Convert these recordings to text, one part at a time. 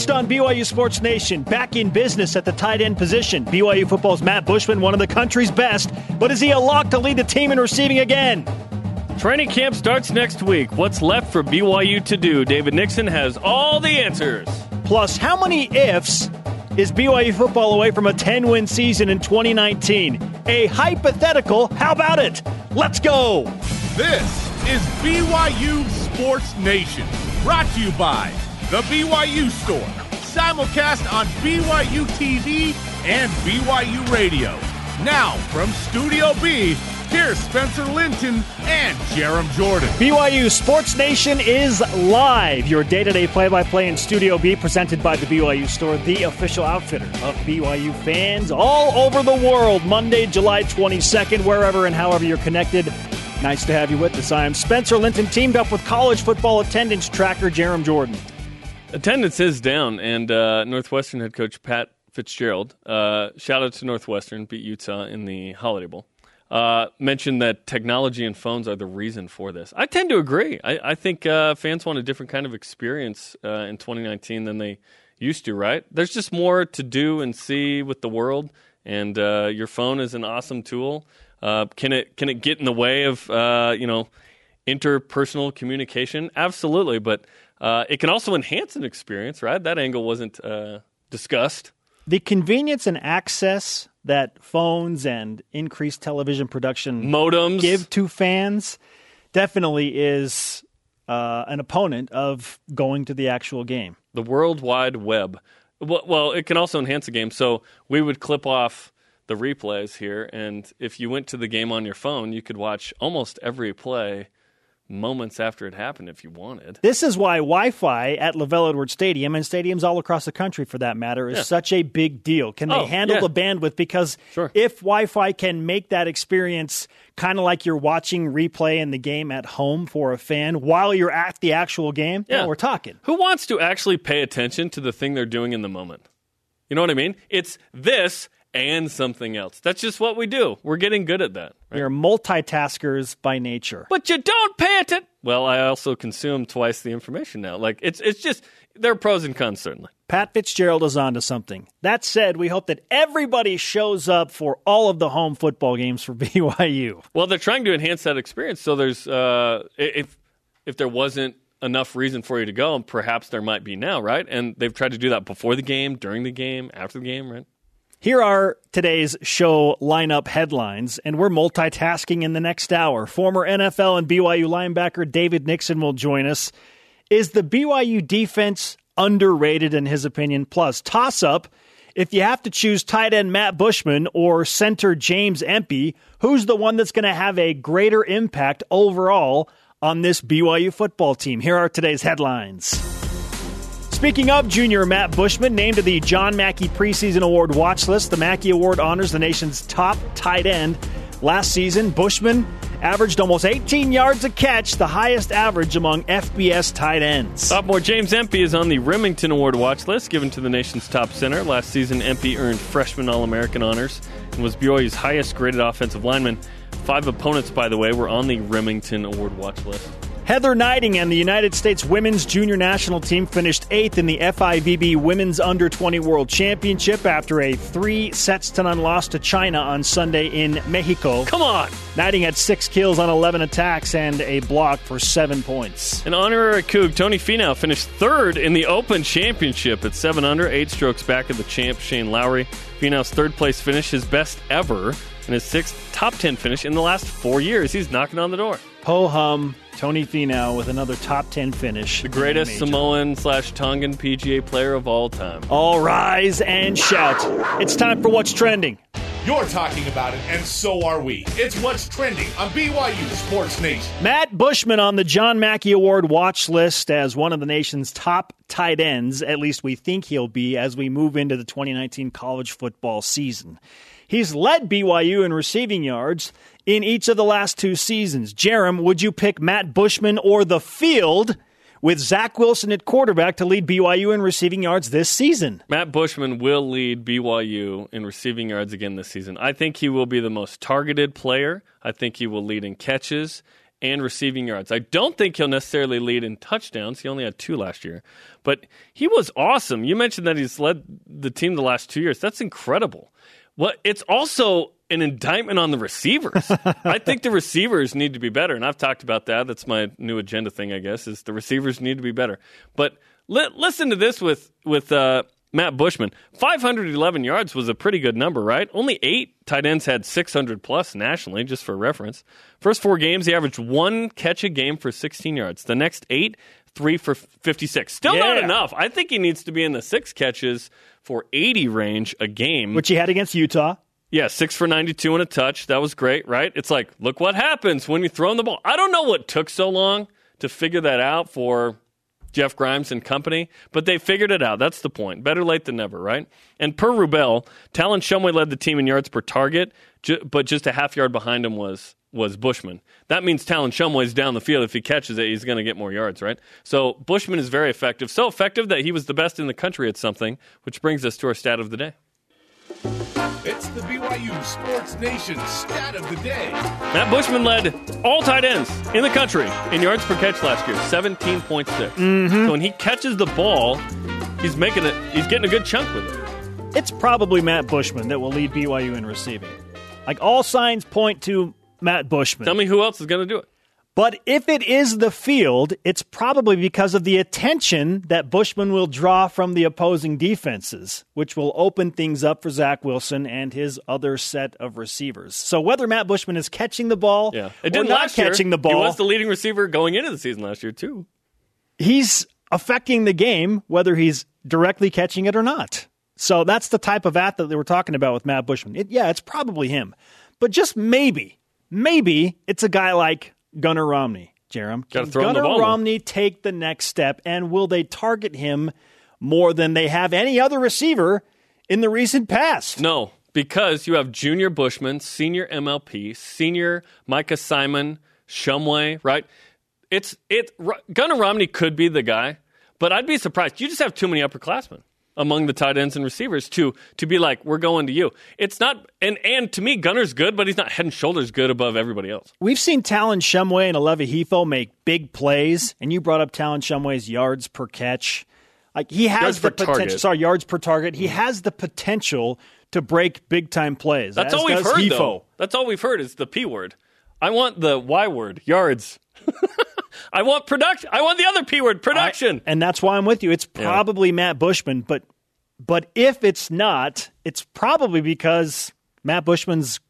Next on BYU Sports Nation, back in business at the tight end position. BYU football's Matt Bushman, one of the country's best, but is he a lock to lead the team in receiving again? Training camp starts next week. What's left for BYU to do? David Nixon has all the answers. Plus, how many ifs is BYU football away from a 10 win season in 2019? A hypothetical. How about it? Let's go. This is BYU Sports Nation, brought to you by The BYU Store, simulcast on BYU TV and BYU Radio. Now, from Studio B, here's Spencer Linton and Jarom Jordan. BYU Sports Nation is live. Your day to day play by play in Studio B, presented by the BYU Store, the official outfitter of BYU fans all over the world. Monday, July 22nd, wherever and however you're connected. Nice to have you with us. I am Spencer Linton, teamed up with college football attendance tracker Jarom Jordan. Attendance is down, and uh, Northwestern head coach Pat Fitzgerald, uh, shout out to Northwestern, beat Utah in the Holiday Bowl, uh, mentioned that technology and phones are the reason for this. I tend to agree. I, I think uh, fans want a different kind of experience uh, in 2019 than they used to, right? There's just more to do and see with the world, and uh, your phone is an awesome tool. can it can it get in the way of you know interpersonal communication? Absolutely, but uh, it can also enhance an experience, right? That angle wasn't uh, discussed. The convenience and access that phones and increased television production modems give to fans definitely is uh, an opponent of going to the actual game. The World Wide Web. Well, well, it can also enhance the game. So we would clip off the replays here, and if you went to the game on your phone, you could watch almost every play moments after it happened if you wanted. This is why Wi Fi at LaVell Edwards Stadium and stadiums all across the country for that matter is yeah. such a big deal. Can they oh, handle yeah. the bandwidth? Because sure. if Wi Fi can make that experience kind of like you're watching replay in the game at home for a fan while you're at the actual game, yeah, we're talking. Who wants to actually pay attention to the thing they're doing in the moment? You know what I mean? It's this and something else. That's just what we do. We're getting good at that. Right? We are multitaskers by nature. But you don't pay attention. Well, I also consume twice the information now. Like it's it's just there are pros and cons certainly. Pat Fitzgerald is on to something. That said, we hope that everybody shows up for all of the home football games for BYU. Well, they're trying to enhance that experience. So there's uh, if if there wasn't enough reason for you to go, perhaps there might be now, right? And they've tried to do that before the game, during the game, after the game, right? Here are today's show lineup headlines, and we're multitasking in the next hour. Former NFL and BYU linebacker David Nixon will join us. Is the BYU defense underrated in his opinion? Plus, toss up. If you have to choose tight end Matt Bushman or center James Empey, who's the one that's going to have a greater impact overall on this BYU football team? Here are today's headlines. Speaking of junior Matt Bushman, named to the John Mackey preseason award watch list, the Mackey Award honors the nation's top tight end. Last season, Bushman averaged almost 18 yards a catch, the highest average among FBS tight ends. Sophomore James Empey is on the Remington Award watch list, given to the nation's top center. Last season, Empey earned freshman All American honors and was BYU's highest graded offensive lineman. Five opponents, by the way, were on the Remington Award watch list. Heather Gneiting and the United States women's junior national team finished eighth in the FIVB Women's Under 20 World Championship after a three sets to none loss to China on Sunday in Mexico. Come on! Gneiting had six kills on 11 attacks and a block for seven points. An honorary Coug, Tony Finau finished third in the Open Championship at seven under, eight strokes back of the champ Shane Lowry. Finau's third place finish, his best ever, and his sixth top 10 finish in the last four years. He's knocking on the door. Ho hum. Tony Finau with another top 10 finish. The greatest Samoan slash Tongan PGA player of all time. All rise and shout. It's time for What's Trending. You're talking about it, and so are we. It's What's Trending on BYU Sports Nation. Matt Bushman on the John Mackey Award watch list as one of the nation's top tight ends. At least we think he'll be as we move into the 2019 college football season. He's led BYU in receiving yards in each of the last two seasons. Jarom, would you pick Matt Bushman or the field with Zach Wilson at quarterback to lead BYU in receiving yards this season? Matt Bushman will lead BYU in receiving yards again this season. I think he will be the most targeted player. I think he will lead in catches and receiving yards. I don't think he'll necessarily lead in touchdowns. He only had two last year, but he was awesome. You mentioned that he's led the team the last two years. That's incredible. Well, it's also an indictment on the receivers. I think the receivers need to be better, and I've talked about that. That's my new agenda thing, I guess. Is the receivers need to be better. But li- listen to this with with uh, Matt Bushman. 511 yards was a pretty good number, right? Only eight tight ends had 600 plus nationally, just for reference. First four games, he averaged one catch a game for 16 yards. The next eight, three for 56. Still Yeah. not enough. I think he needs to be in the six catches for 80 range a game. Which he had against Utah. Yeah, six for 92 and a touch. That was great, right? It's like, look what happens when you throw in the ball. I don't know what took so long to figure that out for Jeff Grimes and company, but they figured it out. That's the point. Better late than never, right? And per Rubel, Talon Shumway led the team in yards per target, ju- but just a half yard behind him was was Bushman. That means Talon Shumway's down the field. If he catches it, he's going to get more yards, right? So Bushman is very effective. So effective that he was the best in the country at something, which brings us to our stat of the day. It's the BYU Sports Nation stat of the day. Matt Bushman led all tight ends in the country in yards per catch last year, 17.6. Mm-hmm. So when he catches the ball, he's making it. He's getting a good chunk with it. It's probably Matt Bushman that will lead BYU in receiving. Like all signs point to Matt Bushman. Tell me who else is going to do it. But if it is the field, it's probably because of the attention that Bushman will draw from the opposing defenses, which will open things up for Zach Wilson and his other set of receivers. So whether Matt Bushman is catching the ball Yeah, or it didn't not last year. catching the He was the leading receiver going into the season last year too. he's affecting the game whether he's directly catching it or not. So that's the type of athlete that we're talking about with Matt Bushman. It, yeah, it's probably him. But just maybe, maybe it's a guy like Gunner Romney, Jerem. Can throw him the Gunner. Romney take the next step, and will they target him more than they have any other receiver in the recent past? No, because you have Junior Bushman, Senior MLP, Senior Micah Simon, Shumway, right? It's it. Gunner Romney could be the guy, but I'd be surprised. You just have too many upperclassmen among the tight ends and receivers to to be like, we're going to you. It's not, and and to me, Gunner's good, but he's not head and shoulders good above everybody else. We've seen Talon Shumway and Aleva Hifo make big plays, and you brought up Talon Shumway's yards per catch. Like he has Yards the potential. target. Sorry, yards per target. He mm-hmm. has the potential to break big time plays. That's all we've heard, Hifo. though. That's all we've heard is the P word. I want the Y word, yards. I want production. I want the other P word, production. and that's why I'm with you. It's probably Matt Bushman, but but if it's not, it's probably because Matt Bushman's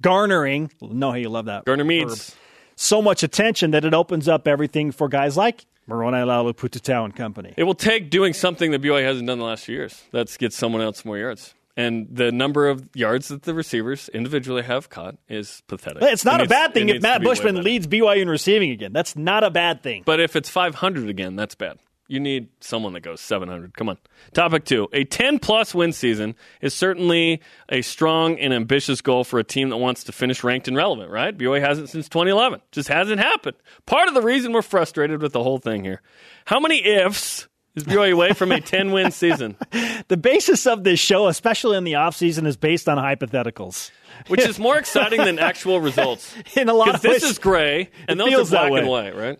garnering. No, how you love that. Garner. Meads. so much attention that it opens up everything for guys like Moroni Laulu-Pututau and company. It will take doing something that BYU hasn't done the last few years. That's get someone else more yards. And the number of yards that the receivers individually have caught is pathetic. It's not It a needs- bad thing if Matt Bushman leads BYU in receiving again. That's not a bad thing. But if it's 500 again, that's bad. You need someone that goes 700. Come on. Topic two. A 10 plus win season is certainly a strong and ambitious goal for a team that wants to finish ranked and relevant, right? BYU hasn't since 2011. Just hasn't happened. Part of the reason we're frustrated with the whole thing here. How many ifs is BYU away from a 10 win season? The basis of this show, especially in the offseason, is based on hypotheticals. Which is more exciting than actual results. In a lot of this ways, is gray and those are black and white, right?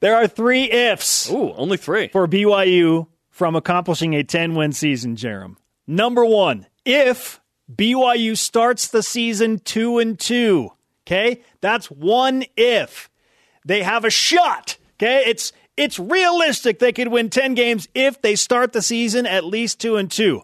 there are three ifs Ooh, only three. for BYU from accomplishing a 10 win season, Jerem. Number one, if BYU starts the season two and two, okay? That's one if. They have a shot, okay? It's it's realistic they could win 10 games if they start the season at least two and two.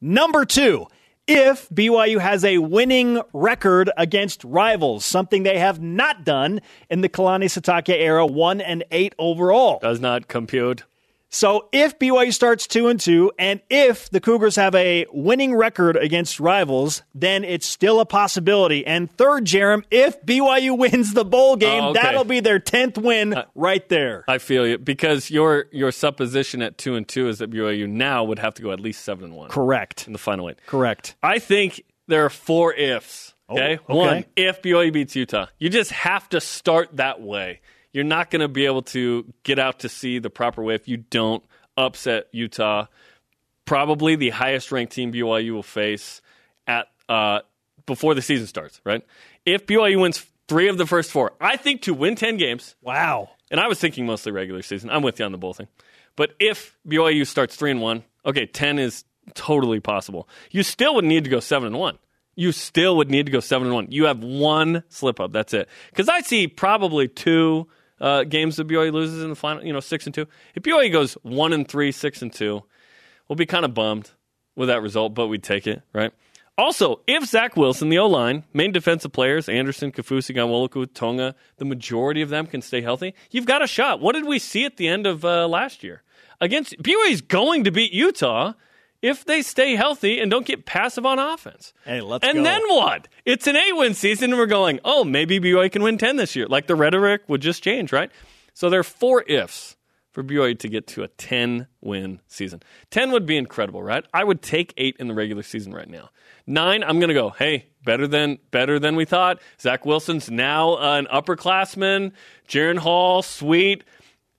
Number two, if BYU has a winning record against rivals, something they have not done in the Kalani Sitake era, one and eight overall. Does not compute. So if BYU starts two and two, and if the Cougars have a winning record against rivals, then it's still a possibility. And third, Jerem, if BYU wins the bowl oh, game, Oh, okay. that'll be their tenth win right there. I feel you because your your supposition at two and two is that BYU now would have to go at least seven and one Correct. in the final eight. Correct. I think there are four ifs. Oh, okay, Oh, okay. one if BYU beats Utah, you just have to start that way. You're not going to be able to get out to see the proper way if you don't upset Utah. Probably the highest ranked team BYU will face at uh, before the season starts. Right? If BYU wins Three of the first four. I think to win 10 games, Wow. and I was thinking mostly regular season. I'm with you on the bowl thing. But if BYU starts 3 and 1, okay, 10 is totally possible. You still would need to go 7 and 1. You still would need to go 7 and 1. You have one slip up. That's it. Cuz I see probably two uh, games that BYU loses in the final, you know, 6 and 2. If BYU goes 1 and 3, 6 and 2, we'll be kind of bummed with that result, but we'd take it, right? Also, if Zach Wilson, the O line, main defensive players, Anderson, Kaufusi, Ghanwoloku, Tonga, the majority of them can stay healthy, you've got a shot. What did we see at the end of uh, last year? Against BYU is going to beat Utah if they stay healthy and don't get passive on offense. Hey, let's and go. then what? It's an eight win season, and we're going, oh, maybe BYU can win 10 this year. Like the rhetoric would just change, right? So there are four ifs for BYU to get to a 10 win season. 10 would be incredible, right? I would take eight in the regular season right now. Nine, I'm going to go, hey, better than better than we thought. Zach Wilson's now uh, an upperclassman. Jaren Hall, sweet.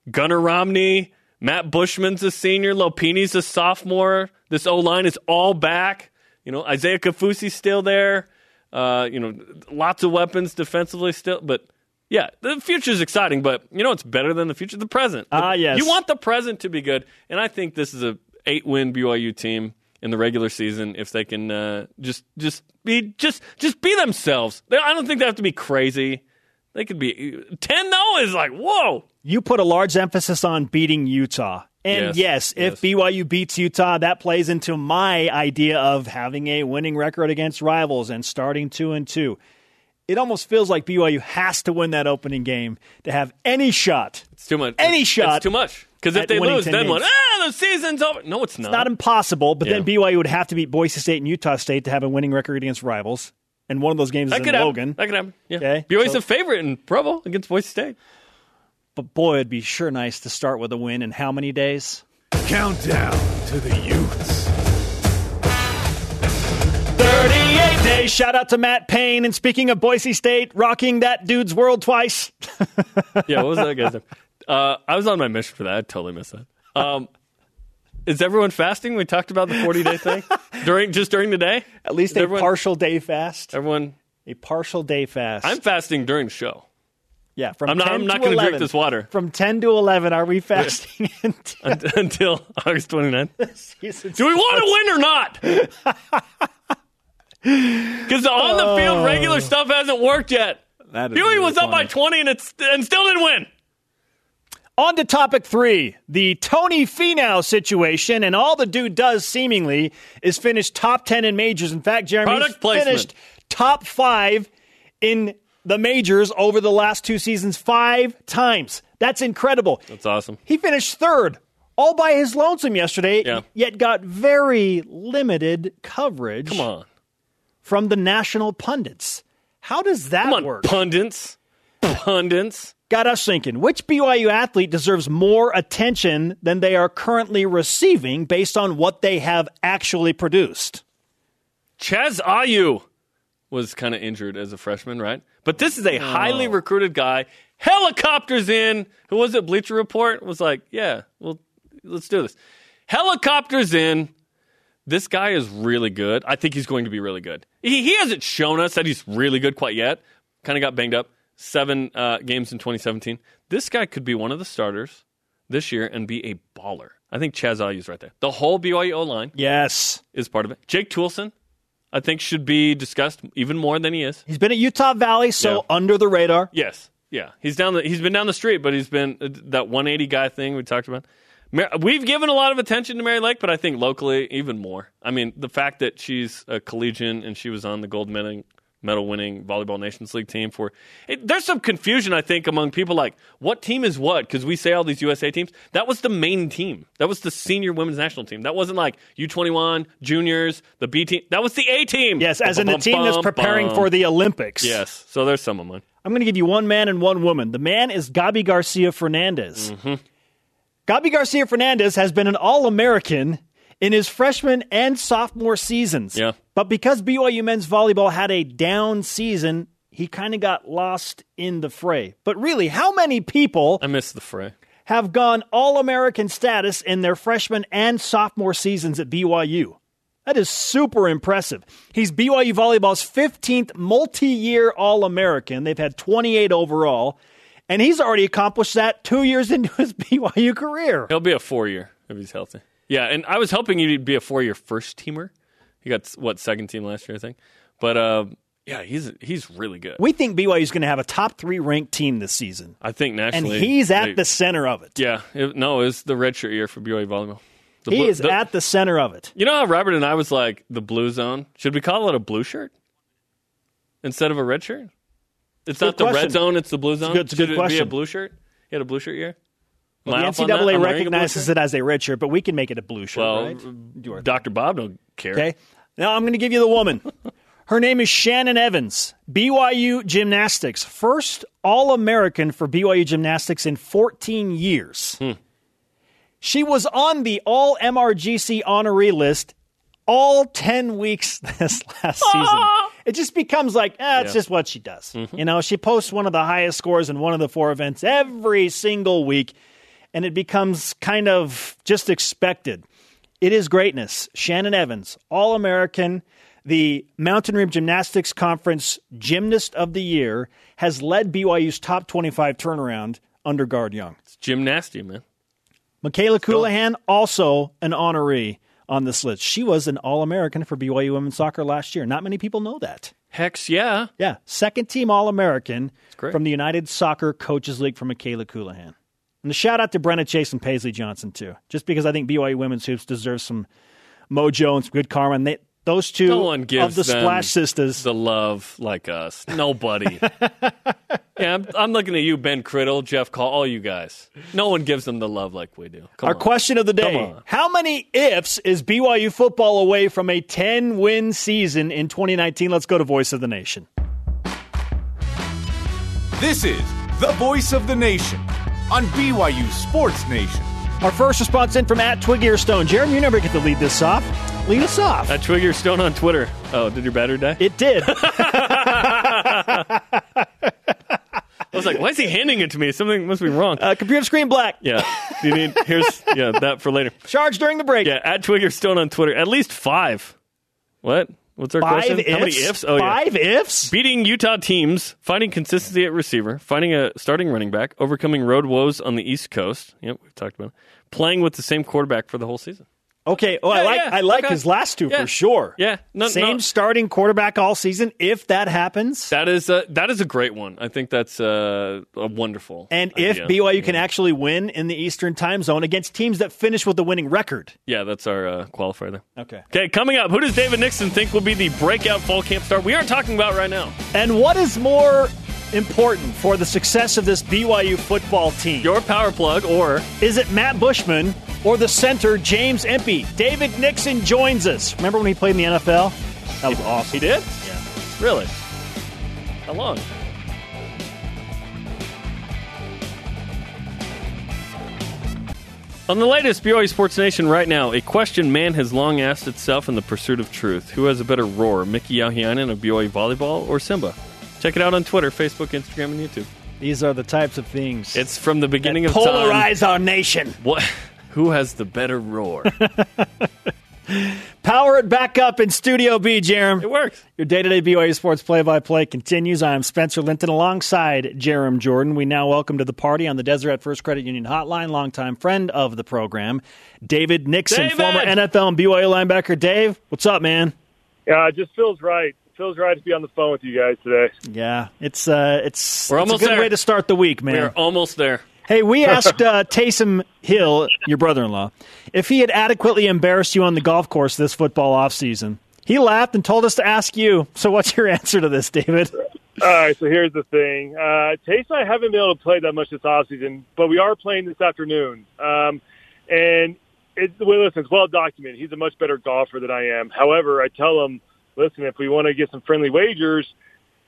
Gunner Romney, Matt Bushman's a senior. Lopini's a sophomore. This O line is all back. You know, Isaiah Kaufusi's still there. Uh, you know, lots of weapons defensively still, but yeah, the future is exciting. But you know, it's better than the future. The present. Ah, yes. You want the present to be good, and I think this is a eight win BYU team in the regular season if they can uh, just just be just just be themselves. I don't think they have to be crazy. They could be ten though is like whoa. You put a large emphasis on beating Utah. And Yes, yes, if yes. BYU beats Utah, that plays into my idea of having a winning record against rivals and starting 2 and 2. It almost feels like BYU has to win that opening game to have any shot. It's too much. Any It's shot too much. Because if they lose, then what? Ah, the season's over. No, it's not. Not impossible, but then BYU would have to beat Boise State and Utah State to have a winning record against rivals. And one of those games that is could in happen. Logan. That could happen. Yeah. Okay, BYU's so- a favorite in Provo against Boise State. But boy, it'd be sure nice to start with a win in how many days? Countdown to the Utes. 38 days. Shout out to Matt Payne. And speaking of Boise State, rocking that dude's world twice. Yeah, what was that guy's name? Uh, I was on my mission for that. I totally missed that. Um, is everyone fasting? We talked about the 40 day thing during just during the day. At least Is a everyone, partial day fast. Everyone, A partial day fast. I'm fasting during the show yeah, from I'm not- 10 I'm not to gonna drink 11. this water. From 10 to 11, are we fasting until until August 29th. Do we want to win or not? Because the on the field regular oh. stuff hasn't worked yet. That is BYU really was up by 20 and it's and still didn't win. On to topic three the Tony Finau situation, and all the dude does seemingly is finish top 10 in majors. In fact, Jeremy he's Product placement. finished top five in the majors over the last two seasons five times. That's incredible. That's awesome. He finished third all by his lonesome yesterday, Yeah. yet got very limited coverage Come on. from the national pundits. How does that on, work? pundits. Pundits. Got us thinking which BYU athlete deserves more attention than they are currently receiving based on what they have actually produced. Chaz Ayu was kind of injured as a freshman, right? But this is a oh. highly recruited guy. Helicopters in. Who was it? Bleacher Report was like, yeah, well, let's do this. Helicopters in. This guy is really good. I think he's going to be really good. He, he hasn't shown us that he's really good quite yet. Kind of got banged up. Seven uh, games in 2017. This guy could be one of the starters this year and be a baller. I think Chaz Ayu's right there. The whole BYU O line Yes. is part of it. Jake Toolson, I think, should be discussed even more than he is. He's been at Utah Valley, so Yeah. under the radar. Yes, yeah, he's down. The, he's been down the street, but he's been uh, that 180 guy thing we talked about. We've given a lot of attention to Mary Lake, but I think locally even more. I mean, the fact that she's a collegian and she was on the gold medal medal winning volleyball nations league team for it, there's some confusion i think among people like what team is what because we say all these usa teams that was the main team that was the senior women's national team that wasn't like u21 juniors the b team that was the a team Yes, as in the team that's preparing for the Olympics. yes so there's some of mine I'm going to give you one man and one woman. The man is Gabi Garcia Fernandez. Mm-hmm. Gabi Garcia Fernandez has been an All American in his freshman and sophomore seasons. Yeah. But because BYU men's volleyball had a down season, he kind of got lost in the fray. But really, how many people i miss the fray have gone All American status in their freshman and sophomore seasons at BYU? That is super impressive. He's BYU volleyball's 15th multi-year All-American. They've had 28 overall, and he's already accomplished that two years into his BYU career. He'll be a four year if he's healthy. Yeah, and I was hoping you'd be a four year first teamer. He got what second team last year, I think. But uh, yeah, he's he's really good. We think BYU is going to have a top three ranked team this season, I think nationally, and he's at they- the center of it. yeah. It, no, it was the redshirt year for BYU volleyball. The He blue- is the- at the center of it. You know how Robert and I was like the blue zone. Should we call it a blue shirt instead of a red shirt? It's not the question. red zone; it's the blue zone. good- it's a good Should it be a question. blue shirt? You had a blue shirt year. Am The I off on that? NCAA I'm wearing a blue recognizes it as a red shirt, but we can make it a blue shirt, Well, right? Do our- Dr. Bob don't care. Okay. Now I'm going to give you the woman. Her name is Shannon Evans, BYU Gymnastics, first All American for BYU Gymnastics in 14 years. Hmm. She was on the All MRGC honoree list all 10 weeks this last season. It just becomes like, eh, it's Yeah. just what she does. You know, she posts one of the highest scores in one of the four events every single week, and it becomes kind of just expected. It is greatness. Shannon Evans, All American, the Mountain Rim Gymnastics Conference Gymnast of the Year, has led BYU's top 25 turnaround under Guard Young. It's gymnasty, man. Mikayla Colohan, also an honoree on this list. She was an All American for BYU women's soccer last year. Not many people know that. Hex, yeah. Yeah, second team All American from the United Soccer Coaches League for Mikayla Colohan. And a shout out to Brenna Chase and Paisley Johnson, too, just because I think BYU women's hoops deserves some mojo and some good karma. And they, those two No one gives of the them Splash Sisters. the love like us. Nobody. yeah, I'm, I'm looking at you, Ben Criddle, Jeff Call, all you guys. No one gives them the love like we do. Come Our on. question of the day How many ifs is BYU football away from a 10 win season in 2019? Let's go to Voice of the Nation. This is the voice of the nation on BYU Sports Nation. Our first response in from at Twig Stone. Jeremy, you never get to lead this off. Lead us off. At Twigger Stone on Twitter. Oh, did your battery die? it did. I was like, why is he handing it to me? Something must be wrong. uh, computer screen black. yeah. You need, here's, yeah, that for later. Charge during the break. Yeah, at Twigger Stone on Twitter. At least five. What? What's our Five question? ifs. How many ifs? Oh, yeah. Five ifs. Beating Utah teams, finding consistency at receiver, finding a starting running back, overcoming road woes on the East Coast. Yep, we've talked about it. Playing with the same quarterback for the whole season. Okay. Oh, I like yeah, I like okay. his last two Yeah. for sure. Yeah, no- Same no. starting quarterback all season. If that happens, That is a, that is a great one. I think that's uh, a wonderful. and if idea. BYU can actually win in the Eastern Time Zone against teams that finish with a winning record. yeah, that's our uh, qualifier there. Okay. Okay, coming up, who does David Nixon think will be the breakout fall camp star? We aren't talking about right now. And what is more important for the success of this BYU football team? Your power plug or Is it Matt Bushman or the center James Empey? David Nixon joins us. Remember when he played in the NFL? That was awesome. he did? Yeah. Really? How long? On the latest BYU Sports Nation right now, a question man has long asked itself in the pursuit of truth. Who has a better roar, Mickey Yahianen of BYU Volleyball or Simba? Check it out on Twitter, Facebook, Instagram, and YouTube. These are the types of things It's from the beginning that of time. polarize our nation. What? Who has the better roar? Power it back up in Studio B, Jerem. it works. Your day-to-day BYU sports play-by-play continues. I am Spencer Linton alongside Jarom Jordan. We now welcome to the party on the Deseret First Credit Union Hotline, longtime friend of the program, David Nixon, David! former NFL and BYU linebacker. Dave, what's up, man? Yeah, it just feels right. It feels right to be on the phone with you guys today. Yeah, it's uh, it's We're it's almost a good there. way to start the week, man. We're almost there. Hey, we asked uh, Taysom Hill, your brother-in-law, if he had adequately embarrassed you on the golf course this football offseason. He laughed and told us to ask you. So, what's your answer to this, David? All right, so here's the thing. Uh, and I haven't been able to play that much this offseason, but we are playing this afternoon. Um, and it's, well, listen, it's well documented. He's a much better golfer than I am. However, I tell him, listen, if we want to get some friendly wagers,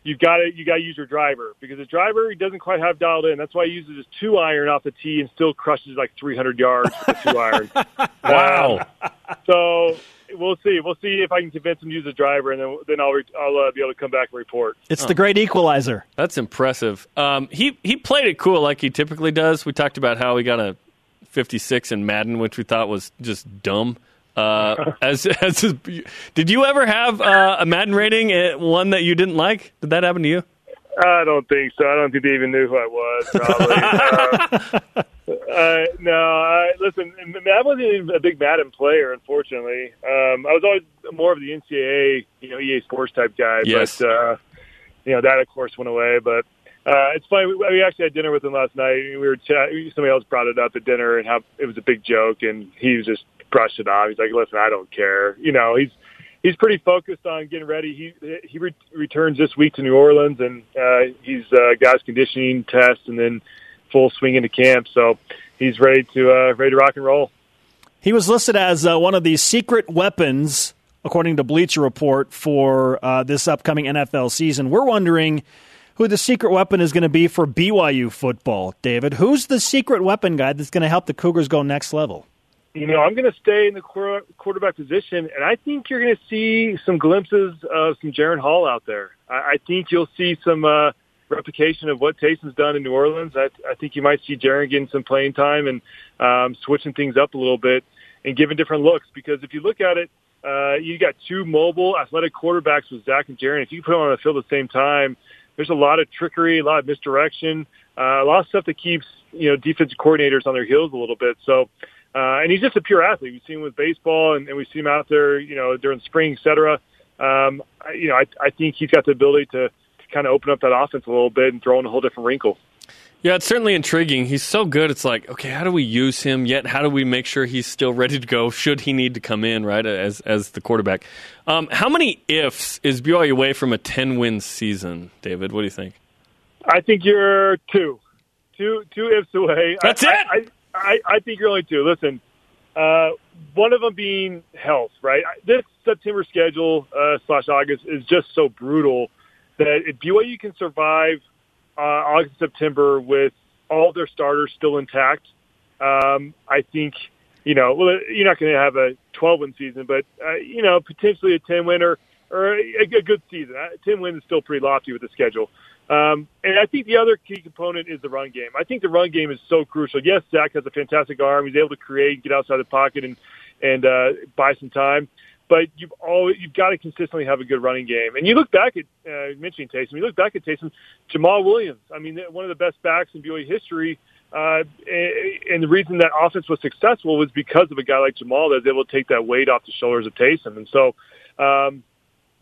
you've got to you got to use your driver because the driver he doesn't quite have dialed in. That's why he uses his two iron off the tee and still crushes like 300 yards with the two iron. Wow. Um, so we'll see. We'll see if I can convince him to use the driver, and then then I'll re- I'll uh, be able to come back and report. It's the great equalizer. That's impressive. Um, he he played it cool like he typically does. We talked about how he got a 56 in Madden, which we thought was just dumb. Uh, as as did you ever have uh, a Madden rating uh, one that you didn't like? Did that happen to you? I don't think so. I don't think they even knew who I was. Probably. uh, uh, no, I, listen, I wasn't even a big Madden player, unfortunately. Um, I was always more of the NCAA, you know, EA Sports type guy. Yes. But uh, you know that, of course, went away. But uh, it's funny. We, we actually had dinner with him last night. We were chat- somebody else brought it up at dinner and how it was a big joke, and he was just brushed it off. He's like, "Listen, I don't care." You know, he's he's pretty focused on getting ready. He he re- returns this week to New Orleans, and uh, he's uh, got his conditioning test, and then full swing into camp. So he's ready to uh, ready to rock and roll. He was listed as uh, one of the secret weapons, according to Bleacher Report, for uh, this upcoming NFL season. We're wondering who the secret weapon is going to be for BYU football. David, who's the secret weapon guy that's going to help the Cougars go next level? You know, I'm going to stay in the quarterback position, and I think you're going to see some glimpses of some Jaren Hall out there. I, I think you'll see some uh, replication of what Taysom's done in New Orleans. I, I think you might see Jaren getting some playing time and um, switching things up a little bit and giving different looks. Because if you look at it, uh, you got two mobile, athletic quarterbacks with Zach and Jaren. If you put them on the field at the same time, there's a lot of trickery, a lot of misdirection, uh, a lot of stuff that keeps you know defensive coordinators on their heels a little bit. So uh, and he's just a pure athlete. We've seen him with baseball, and, and we see him out there, you know, during spring, et cetera. Um, I, you know, I, I think he's got the ability to, to kind of open up that offense a little bit and throw in a whole different wrinkle. Yeah, it's certainly intriguing. He's so good. It's like, okay, how do we use him? Yet, how do we make sure he's still ready to go? Should he need to come in, right, as as the quarterback? Um, how many ifs is BYU away from a ten win season, David? What do you think? I think you're two, two, two ifs away. That's I, it. I, I, think you're only two. Listen, uh, one of them being health, right? This September schedule uh, slash August is just so brutal that if BYU can survive uh, August September with all their starters still intact, um, I think you know well you're not going to have a 12 win season, but uh, you know potentially a 10 win or or a, a good season. Uh, 10 wins is still pretty lofty with the schedule. Um, and I think the other key component is the run game. I think the run game is so crucial. Yes, Zach has a fantastic arm. He's able to create, and get outside the pocket, and and uh, buy some time. But you've always you've got to consistently have a good running game. And you look back at uh, mentioning Taysom. You look back at Taysom, Jamaal Williams. I mean, one of the best backs in BYU history. Uh, and the reason that offense was successful was because of a guy like Jamaal that was able to take that weight off the shoulders of Taysom. And so, um,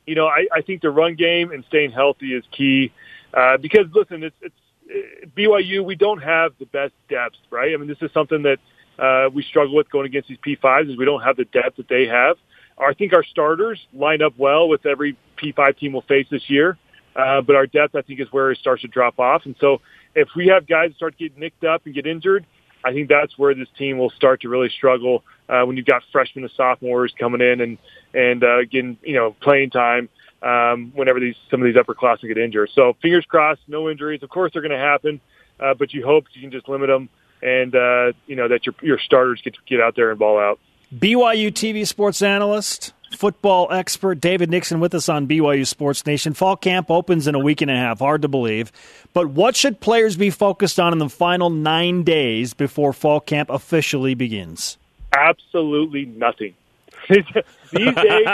you know, I, I think the run game and staying healthy is key. Uh, because listen, it's, it's uh, BYU. We don't have the best depth, right? I mean, this is something that uh, we struggle with going against these P5s is we don't have the depth that they have. I think our starters line up well with every P5 team we'll face this year, uh, but our depth, I think, is where it starts to drop off. And so, if we have guys start getting nicked up and get injured, I think that's where this team will start to really struggle uh, when you've got freshmen and sophomores coming in and and uh, getting you know playing time um, whenever these some of these upperclassmen get injured. So fingers crossed, no injuries. Of course, they're going to happen, uh, but you hope you can just limit them and uh, you know that your your starters get to get out there and ball out. BYU TV sports analyst, football expert David Nixon with us on BYU Sports Nation. Fall camp opens in a week and a half. Hard to believe, but what should players be focused on in the final nine days before fall camp officially begins? Absolutely nothing. these days,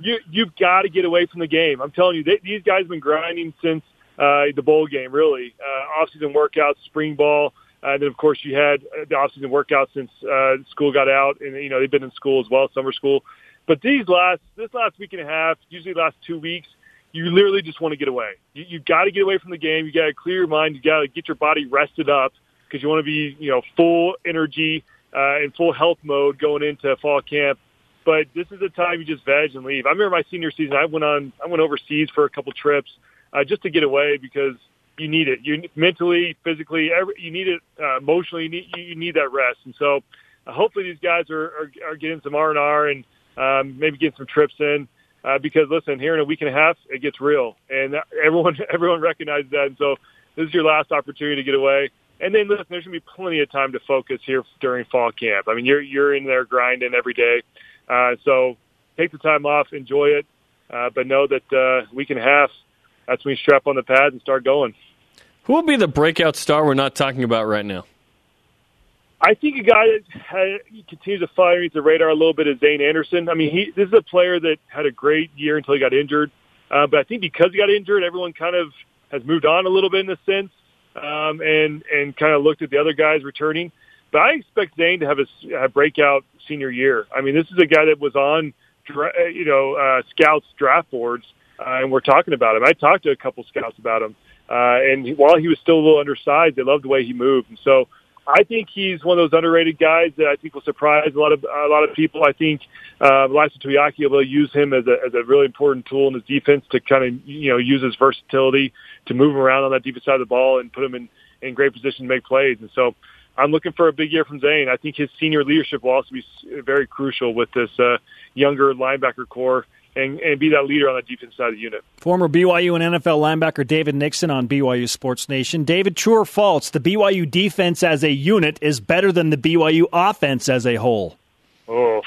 you you've got to get away from the game. I'm telling you, they, these guys have been grinding since uh, the bowl game. Really, uh, off-season workouts, spring ball. Uh, and then, of course, you had uh, the off-season workouts since uh, school got out, and you know they've been in school as well, summer school. But these last this last week and a half, usually last two weeks, you literally just want to get away. You, you've got to get away from the game. You got to clear your mind. You got to get your body rested up because you want to be you know full energy uh, and full health mode going into fall camp but this is the time you just veg and leave. I remember my senior season. I went on. I went overseas for a couple trips uh, just to get away because you need it. You mentally, physically, every, you need it uh, emotionally. You need you need that rest. And so, uh, hopefully, these guys are are, are getting some R and R and um, maybe getting some trips in. Uh, because listen, here in a week and a half, it gets real, and everyone everyone recognizes that. And so, this is your last opportunity to get away. And then listen, there's gonna be plenty of time to focus here during fall camp. I mean, you're you're in there grinding every day. Uh, so take the time off, enjoy it, uh, but know that uh, week and a half, that's when you strap on the pads and start going. Who will be the breakout star we're not talking about right now? I think a guy that continues to fly underneath the radar a little bit is Zayne Anderson. I mean, he this is a player that had a great year until he got injured. Uh, but I think because he got injured, everyone kind of has moved on a little bit in a sense, um, and and kind of looked at the other guys returning. But I expect Zayne to have a, a breakout senior year. I mean, this is a guy that was on, you know, uh, scouts draft boards, uh, and we're talking about him. I talked to a couple scouts about him, uh, and while he was still a little undersized, they loved the way he moved. And so I think he's one of those underrated guys that I think will surprise a lot of a lot of people. I think uh, Ilaisa Tuiaki will use him as a as a really important tool in his defense to kind of you know use his versatility to move him around on that defense side of the ball and put him in in great position to make plays. And so I'm looking for a big year from Zayne. I think his senior leadership will also be very crucial with this uh, younger linebacker core and, and be that leader on the defense side of the unit. Former BYU and NFL linebacker David Nixon on BYU Sports Nation. David, true or false, the BYU defense as a unit is better than the BYU offense as a whole? Oh,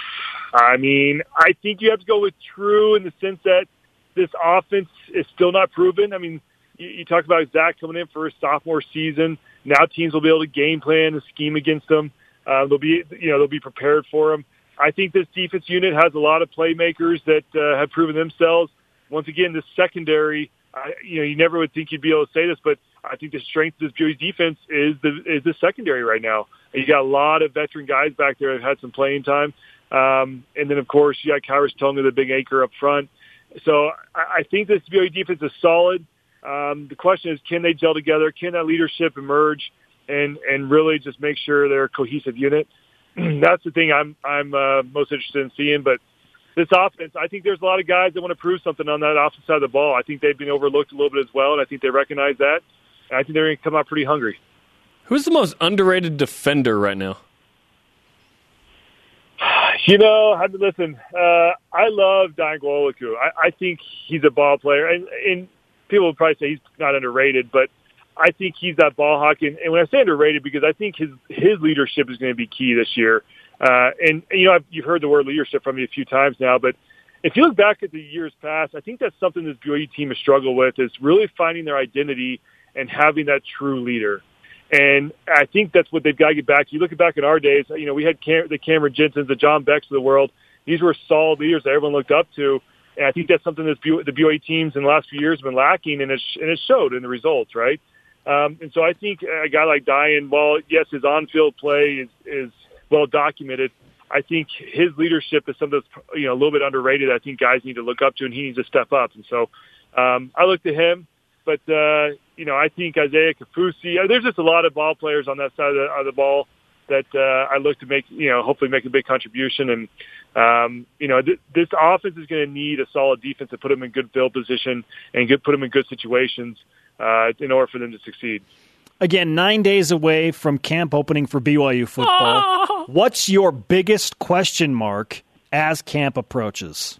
I mean, I think you have to go with true in the sense that this offense is still not proven. I mean, you, you talk about Zach coming in for his sophomore season. Now teams will be able to game plan and scheme against them. Uh, they'll be, you know, they'll be prepared for him. I think this defense unit has a lot of playmakers that uh, have proven themselves. Once again, the secondary, I, you know, you never would think you'd be able to say this, but I think the strength of this Joey's defense is the is the secondary right now. You got a lot of veteran guys back there that have had some playing time, um, and then of course you got Khyiris Tonga, the big anchor up front. So I, I think this BYU defense is solid. Um, the question is, can they gel together? Can that leadership emerge and and really just make sure they're a cohesive unit? that's the thing I'm I'm uh, most interested in seeing. But this offense, I think there's a lot of guys that want to prove something on that offensive side of the ball. I think they've been overlooked a little bit as well, and I think they recognize that. And I think they're going to come out pretty hungry. Who's the most underrated defender right now? You know, I mean, listen. Uh, I love Dayan Ghanwoloku. I, I think he's a ball player, and, and people would probably say he's not underrated, but I think he's that ball hawk. And, and when I say underrated, because I think his his leadership is going to be key this year. Uh, and, and you know, I've, you've heard the word leadership from me a few times now, but if you look back at the years past, I think that's something this BYU team has struggled with is really finding their identity and having that true leader. And I think that's what they've got to get back. You look back at our days, you know, we had Cam- the Cameron Jensens, the John Becks of the world. These were solid leaders that everyone looked up to. And I think that's something that the BYU teams in the last few years have been lacking, and it, and it showed in the results, right? Um, and so I think a guy like Dayan, while yes, his on-field play is, is well documented, I think his leadership is something that's you know a little bit underrated. I think guys need to look up to, and he needs to step up. And so um, I look to him. But uh, you know, I think Isaiah Kaufusi. Uh, there's just a lot of ball players on that side of the, of the ball that uh, I look to make. You know, hopefully make a big contribution. And um, you know, th- this offense is going to need a solid defense to put them in good field position and get, put them in good situations uh, in order for them to succeed. Again, nine days away from camp opening for BYU football. Oh. What's your biggest question mark as camp approaches?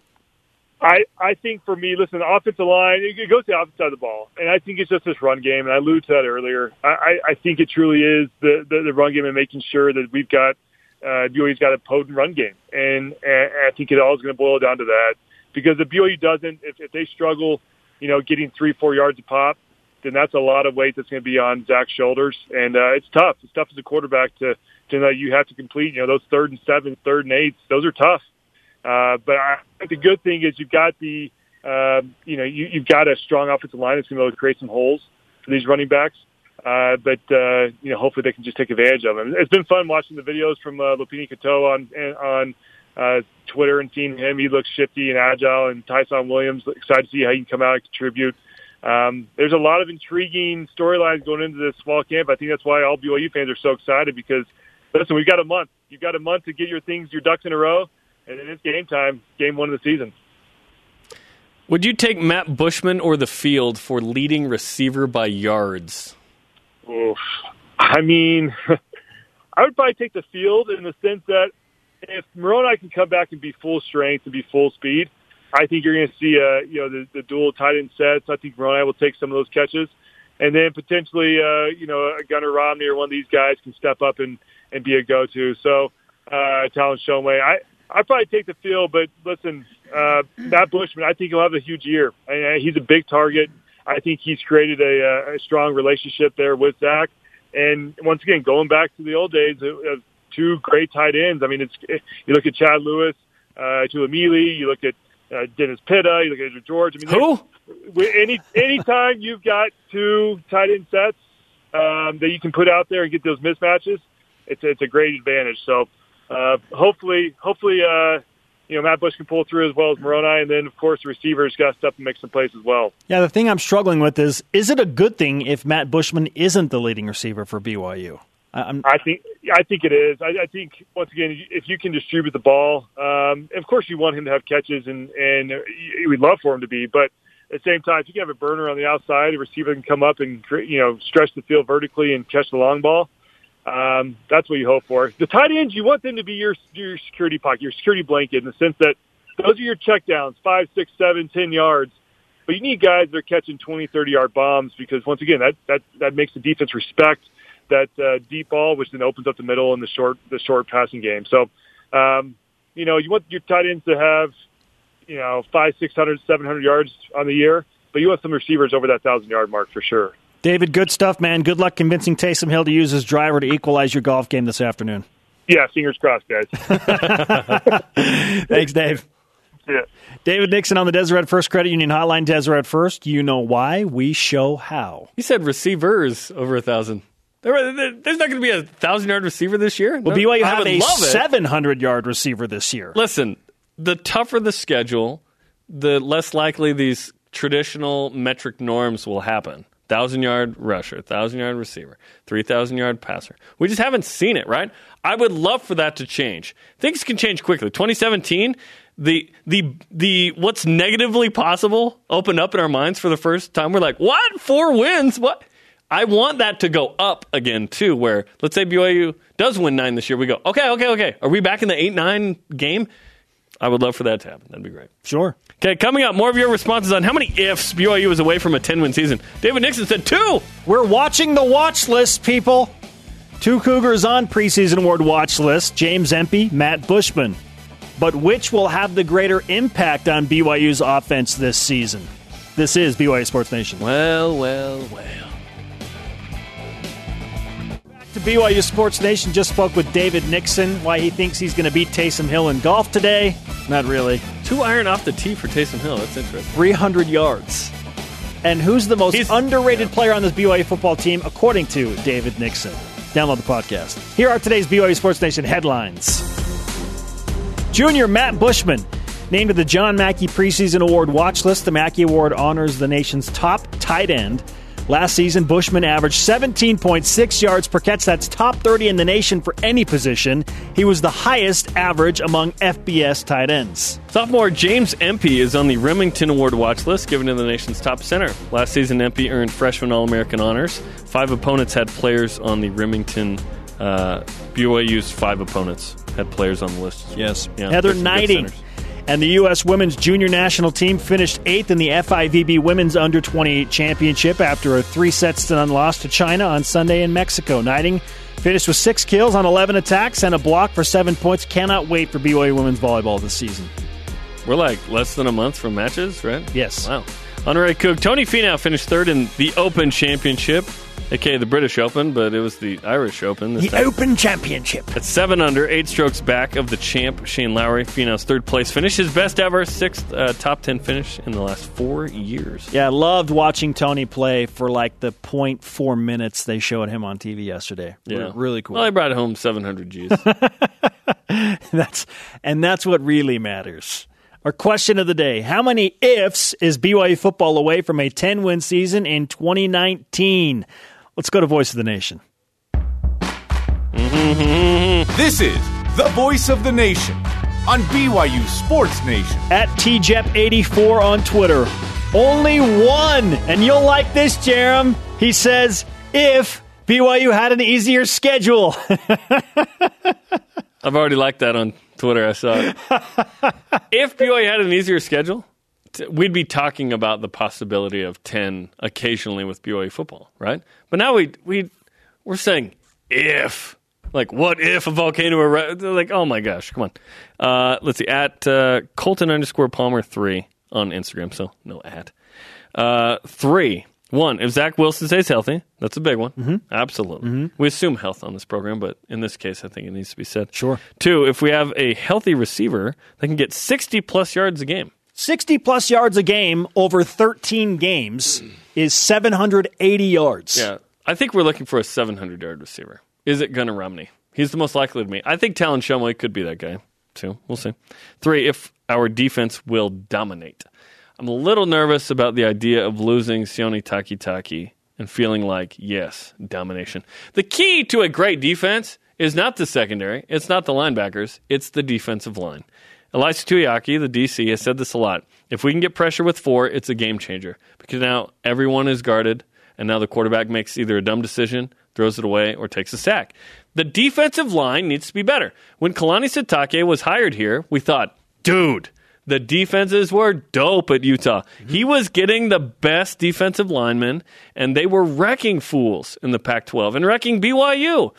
I, I think for me, listen, the offensive line, it goes to the opposite side of the ball. And I think it's just this run game. And I alluded to that earlier. I, I, think it truly is the, the, the run game and making sure that we've got, uh, BYU's got a potent run game. And, and I think it all is going to boil down to that. Because if BYU doesn't, if, if they struggle, you know, getting three, four yards a pop, then that's a lot of weight that's going to be on Zach's shoulders, and uh, it's tough. It's tough as a quarterback to to know you have to complete. You know, those third and seven, third and eights, those are tough. Uh, but I think the good thing is you've got the, uh, you know, you, you've got a strong offensive line that's going to be able to create some holes for these running backs. Uh, but uh, you know, hopefully they can just take advantage of them. It's been fun watching the videos from uh, Lopini Katoa on on uh, Twitter and seeing him. He looks shifty and agile, and Ty'Son Williams excited to see how he can come out and contribute. Um, there's a lot of intriguing storylines going into this fall camp. I think that's why all BYU fans are so excited because, listen, we've got a month. You've got a month to get your things, your ducks in a row, and it's game time, game one of the season. Would you take Matt Bushman or the field for leading receiver by yards? Oof. I mean, I would probably take the field in the sense that if Moroni can come back and be full strength and be full speed – I think you're going to see, uh, you know, the, the dual tight end sets. I think Moroni will take some of those catches, and then potentially, uh, you know, a Gunner Romney or one of these guys can step up and and be a go-to. So, uh, Talon Shumway, I I probably take the field, but listen, uh, Matt Bushman, I think he'll have a huge year. I, he's a big target. I think he's created a, a strong relationship there with Zach. And once again, going back to the old days of two great tight ends. I mean, it's you look at Chad Lewis, uh, Tuamili, you look at uh, Dennis Pitta, you look at Andrew George. I mean, who? Any anytime you've got two tight end sets um, that you can put out there and get those mismatches, it's it's a great advantage. So uh, hopefully, hopefully, uh, you know, Matt Bush can pull through as well as Moroni, and then of course the receivers got to step and make some plays as well. Yeah, the thing I'm struggling with is: is it a good thing if Matt Bushman isn't the leading receiver for BYU? I'm, i think I think it is. I, I think once again, if you can distribute the ball, um, of course you want him to have catches, and and we'd love for him to be. But at the same time, if you can have a burner on the outside, a receiver can come up and you know stretch the field vertically and catch the long ball. Um, that's what you hope for. The tight ends, you want them to be your your security pocket, your security blanket, in the sense that those are your checkdowns, five, six, seven, ten yards. But you need guys that are catching 20, 30 yard bombs because once again, that that that makes the defense respect that uh, deep ball, which then opens up the middle and the short the short passing game. So, um, you know, you want your tight ends to have, you know, five, six hundred, seven hundred yards on the year, but you want some receivers over that thousand yard mark for sure. David, good stuff, man. Good luck convincing Taysom Hill to use his driver to equalize your golf game this afternoon. Yeah, fingers crossed, guys. Thanks, Dave. Yeah. David Nixon on the Deseret First Credit Union Hotline. Deseret First, you know why? We show how. He said receivers over a thousand. There, there's not going to be a thousand yard receiver this year. Well, BYU have a seven hundred yard receiver this year. Listen, the tougher the schedule, the less likely these traditional metric norms will happen. Thousand yard rusher, thousand yard receiver, three thousand yard passer. We just haven't seen it, right? I would love for that to change. Things can change quickly. 2017, the the the what's negatively possible opened up in our minds for the first time. We're like, what? Four wins? What? I want that to go up again too. Where let's say BYU does win nine this year, we go okay, okay, okay. Are we back in the eight nine game? I would love for that to happen. That'd be great. Sure. Okay, coming up, more of your responses on how many ifs BYU is away from a 10 win season. David Nixon said two. We're watching the watch list, people. Two Cougars on preseason award watch list James Empey, Matt Bushman. But which will have the greater impact on BYU's offense this season? This is BYU Sports Nation. Well, well, well to BYU Sports Nation. Just spoke with David Nixon. Why he thinks he's going to beat Taysom Hill in golf today? Not really. Two iron off the tee for Taysom Hill. That's interesting. 300 yards. And who's the most he's, underrated yeah. player on this BYU football team, according to David Nixon? Download the podcast. Here are today's BYU Sports Nation headlines. Junior Matt Bushman named to the John Mackey preseason award watch list. The Mackey Award honors the nation's top tight end Last season, Bushman averaged 17.6 yards per catch. That's top 30 in the nation for any position. He was the highest average among FBS tight ends. Sophomore James Empey is on the Rimington Award watch list given to the nation's top center. Last season, Empey earned freshman All American honors. Five opponents had players on the Rimington. Uh, BYU's five opponents had players on the list. Yes. Yeah, Heather Gneiting and the U.S. women's junior national team finished eighth in the FIVB Women's Under 28 Championship after a three sets to none loss to China on Sunday in Mexico. Gneiting finished with six kills on 11 attacks and a block for seven points. Cannot wait for BYU women's volleyball this season. We're like less than a month from matches, right? Yes. Wow. Honorary Coug. Tony Finau finished third in the Open Championship aka the British Open, but it was the Irish Open. the time. Open Championship. At seven under, eight strokes back of the champ, Shane Lowry. Finau's third place finish, his best ever, sixth uh, top 10 finish in the last four years. Yeah, I loved watching Tony play for like the 0.4 minutes they showed him on TV yesterday. Yeah. really cool. Well, he brought home 700 G's. that's, and that's what really matters. Our question of the day How many ifs is BYU football away from a 10 win season in 2019? Let's go to Voice of the Nation. Mm-hmm. This is the Voice of the Nation on BYU Sports Nation. At TJEP84 on Twitter. Only one, and you'll like this, Jarom. He says, if BYU had an easier schedule. I've already liked that on Twitter. I saw it. if BYU had an easier schedule, we'd be talking about the possibility of 10 occasionally with BYU football, right? But now we we we're saying if like what if a volcano erupts? Like oh my gosh, come on. Uh, let's see at uh, Colton underscore Palmer three on Instagram. So no at uh, three. One, if Zach Wilson stays healthy, that's a big one. Mm-hmm. Absolutely. We assume health on this program, but in this case, I think it needs to be said. Sure. Two, if we have a healthy receiver they can get 60 plus yards a game. 60 plus yards a game over 13 games is 780 yards. Yeah. I think we're looking for a 700 yard receiver. Is it Gunner Romney? He's the most likely to me. I think Talon Shumway could be that guy, too. We'll see. Three, if our defense will dominate. I'm a little nervous about the idea of losing Sione Takitaki and feeling like, yes, domination. The key to a great defense is not the secondary, it's not the linebackers, it's the defensive line. Ilaisa Tuiaki, the DC, has said this a lot. If we can get pressure with four, it's a game changer because now everyone is guarded, and now the quarterback makes either a dumb decision, throws it away, or takes a sack. The defensive line needs to be better. When Kalani Sitake was hired here, we thought, dude, the defenses were dope at Utah. Mm-hmm. He was getting the best defensive linemen, and they were wrecking fools in the Pac 12 and wrecking BYU.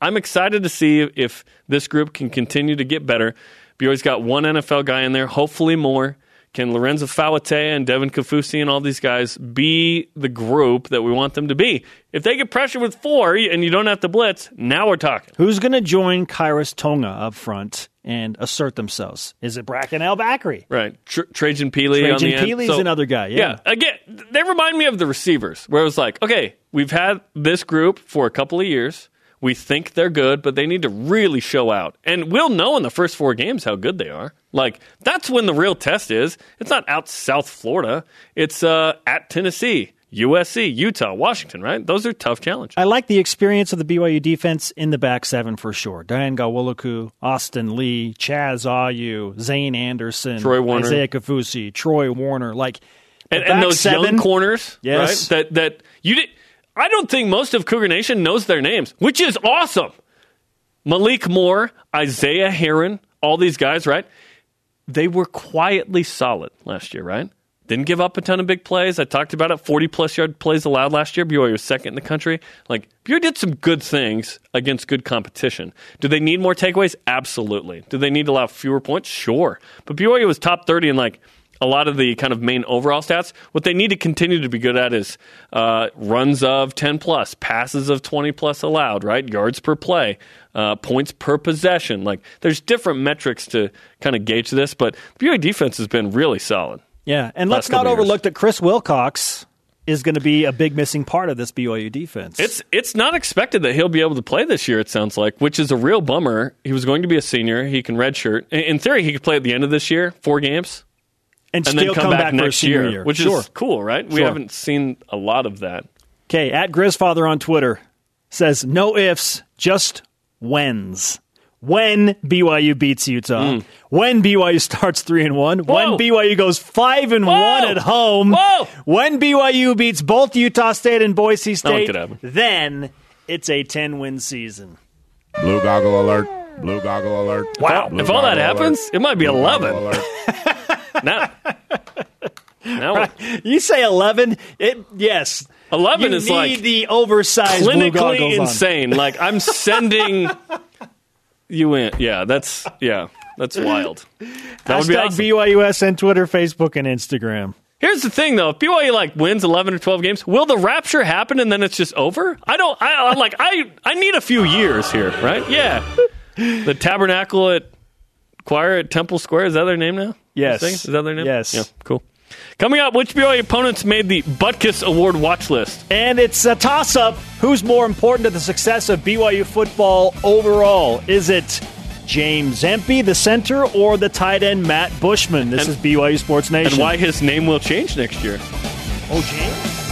I'm excited to see if this group can continue to get better. BYU's got one NFL guy in there, hopefully more. Can Lorenzo Fauatea and Devin Kaufusi and all these guys be the group that we want them to be? If they get pressure with four and you don't have to blitz, now we're talking. Who's going to join Khyiris Tonga up front and assert themselves? Is it Bracken El-Bakri? Right. Tr- Trajan Pili on Trajan the end. Pili's So- another guy. Yeah. Yeah. Again, they remind me of the receivers, where it was like, okay, we've had this group for a couple of years. We think they're good, but they need to really show out. And we'll know in the first four games how good they are. Like, that's when the real test is. It's not out South Florida, it's uh, at Tennessee, USC, Utah, Washington, right? Those are tough challenges. I like the experience of the BYU defense in the back seven for sure. Dayan Ghanwoloku, Austin Lee, Chaz Ayu, Zayne Anderson, Troy Warner. Isaiah Kaufusi, Troy Warner. Like, and, and those seven, young corners, Yes. right? That that you did. I don't think most of Cougar Nation knows their names, which is awesome. Malik Moore, Isaiah Herron, all these guys, right? They were quietly solid last year, right? Didn't give up a ton of big plays. I talked about it. Forty plus yard plays allowed last year. BYU was second in the country. Like BYU did some good things against good competition. Do they need more takeaways? Absolutely. Do they need to allow fewer points? Sure. But BYU was top thirty in like a lot of the kind of main overall stats. What they need to continue to be good at is uh, runs of 10 plus, passes of 20 plus allowed, right? Yards per play, uh, points per possession. Like there's different metrics to kind of gauge this, but the BYU defense has been really solid. Yeah, and let's not years. overlook that Chris Wilcox is going to be a big missing part of this BYU defense. It's it's not expected that he'll be able to play this year. It sounds like, which is a real bummer. He was going to be a senior. He can redshirt. In theory, he could play at the end of this year, four games, and, and still then come, back, for a next year, year, which sure. is cool, right? We Sure. haven't seen a lot of that. Okay, at Grizzfather on Twitter says no ifs, just whens. When BYU beats Utah, when BYU starts three and one, when Hmm. BYU goes five and Whoa. one at home, Whoa. when BYU beats both Utah State and Boise State, could then it's a ten win season. Blue goggle alert. Blue goggle alert. Wow! Blue if all that happens, alert. it might be Blue eleven. now, now You say eleven? It yes. 11 you is need like the oversized clinically on. insane. Like I'm sending you in. Yeah, that's yeah, that's wild. That would be Hashtag awesome. BYUS and Twitter, Facebook, and Instagram. Here's the thing, though: if BYU like wins 11 or 12 games, will the rapture happen and then it's just over? I don't. I, I like. I I need a few years here, right? Yeah. The Tabernacle at Choir at Temple Square is that their name now? Yes. Is that their name? Yes. Yeah. Cool. Coming up, which BYU opponents made the Butkus Award watch list? And it's a toss up. Who's more important to the success of BYU football overall? Is it James Empey, the center, or the tight end Matt Bushman? This And- is BYU Sports Nation. And why his name will change next year? Oh, James?